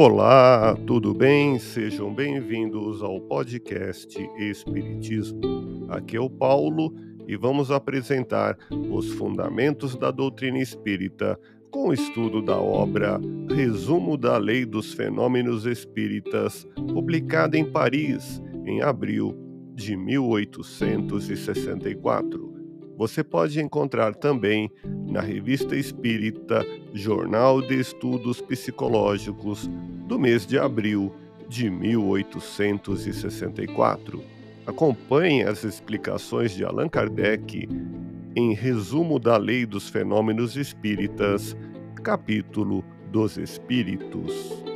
Olá, tudo bem? Sejam bem-vindos ao podcast Espiritismo. Aqui é o Paulo e vamos apresentar os fundamentos da doutrina espírita com o estudo da obra Resumo da Lei dos Fenômenos Espíritas, publicada em Paris em abril de 1864. Você pode encontrar também na Revista Espírita Jornal de Estudos Psicológicos do mês de abril de 1864. Acompanhe as explicações de Allan Kardec em Resumo da Lei dos Fenômenos Espíritas, capítulo dos Espíritos.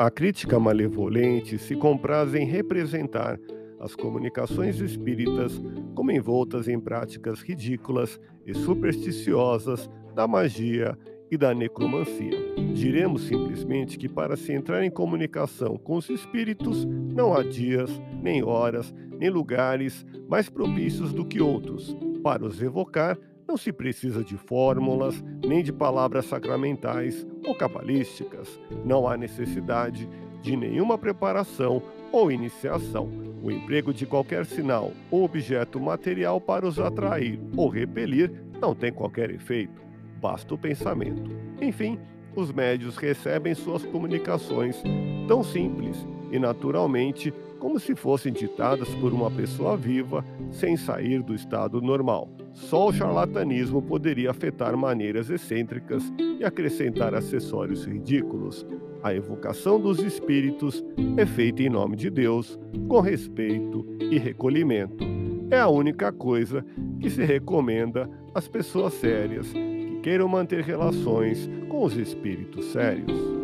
A crítica malevolente se compraz em representar as comunicações espíritas como envoltas em práticas ridículas e supersticiosas da magia e da necromancia. Diremos simplesmente que para se entrar em comunicação com os espíritos não há dias, nem horas, nem lugares mais propícios do que outros. Para os evocar, não se precisa de fórmulas, nem de palavras sacramentais ou cabalísticas. Não há necessidade de nenhuma preparação ou iniciação. O emprego de qualquer sinal ou objeto material para os atrair ou repelir não tem qualquer efeito, basta o pensamento. Enfim, os médios recebem suas comunicações tão simples e naturalmente como se fossem ditadas por uma pessoa viva sem sair do estado normal. Só o charlatanismo poderia afetar maneiras excêntricas e acrescentar acessórios ridículos. A evocação dos espíritos é feita em nome de Deus, com respeito e recolhimento. É a única coisa que se recomenda às pessoas sérias que queiram manter relações com os espíritos sérios.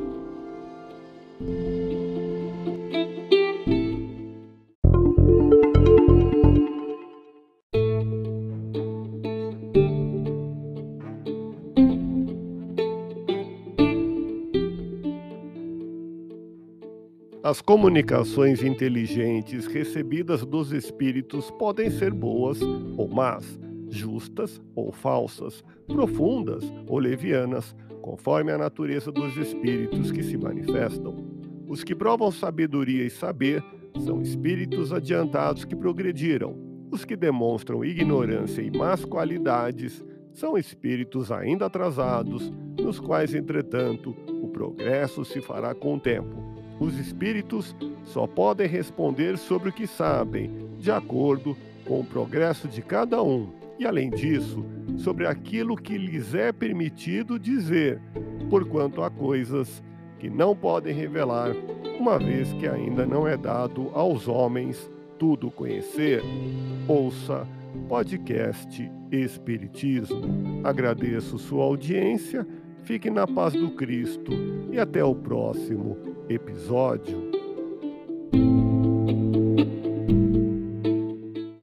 As comunicações inteligentes recebidas dos espíritos podem ser boas ou más, justas ou falsas, profundas ou levianas, conforme a natureza dos espíritos que se manifestam. Os que provam sabedoria e saber são espíritos adiantados que progrediram. Os que demonstram ignorância e más qualidades são espíritos ainda atrasados, nos quais, entretanto, o progresso se fará com o tempo os espíritos só podem responder sobre o que sabem, de acordo com o progresso de cada um, e além disso, sobre aquilo que lhes é permitido dizer, porquanto há coisas que não podem revelar, uma vez que ainda não é dado aos homens tudo conhecer. Ouça podcast Espiritismo. Agradeço sua audiência, fique na paz do Cristo e até o próximo episódio.